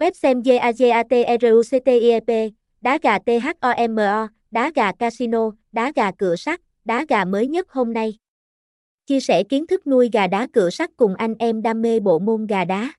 Web xem GAGATRUCTIEP, đá gà THOMO, đá gà casino, đá gà cửa sắt, đá gà mới nhất hôm nay. Chia sẻ kiến thức nuôi gà đá cửa sắt cùng anh em đam mê bộ môn gà đá.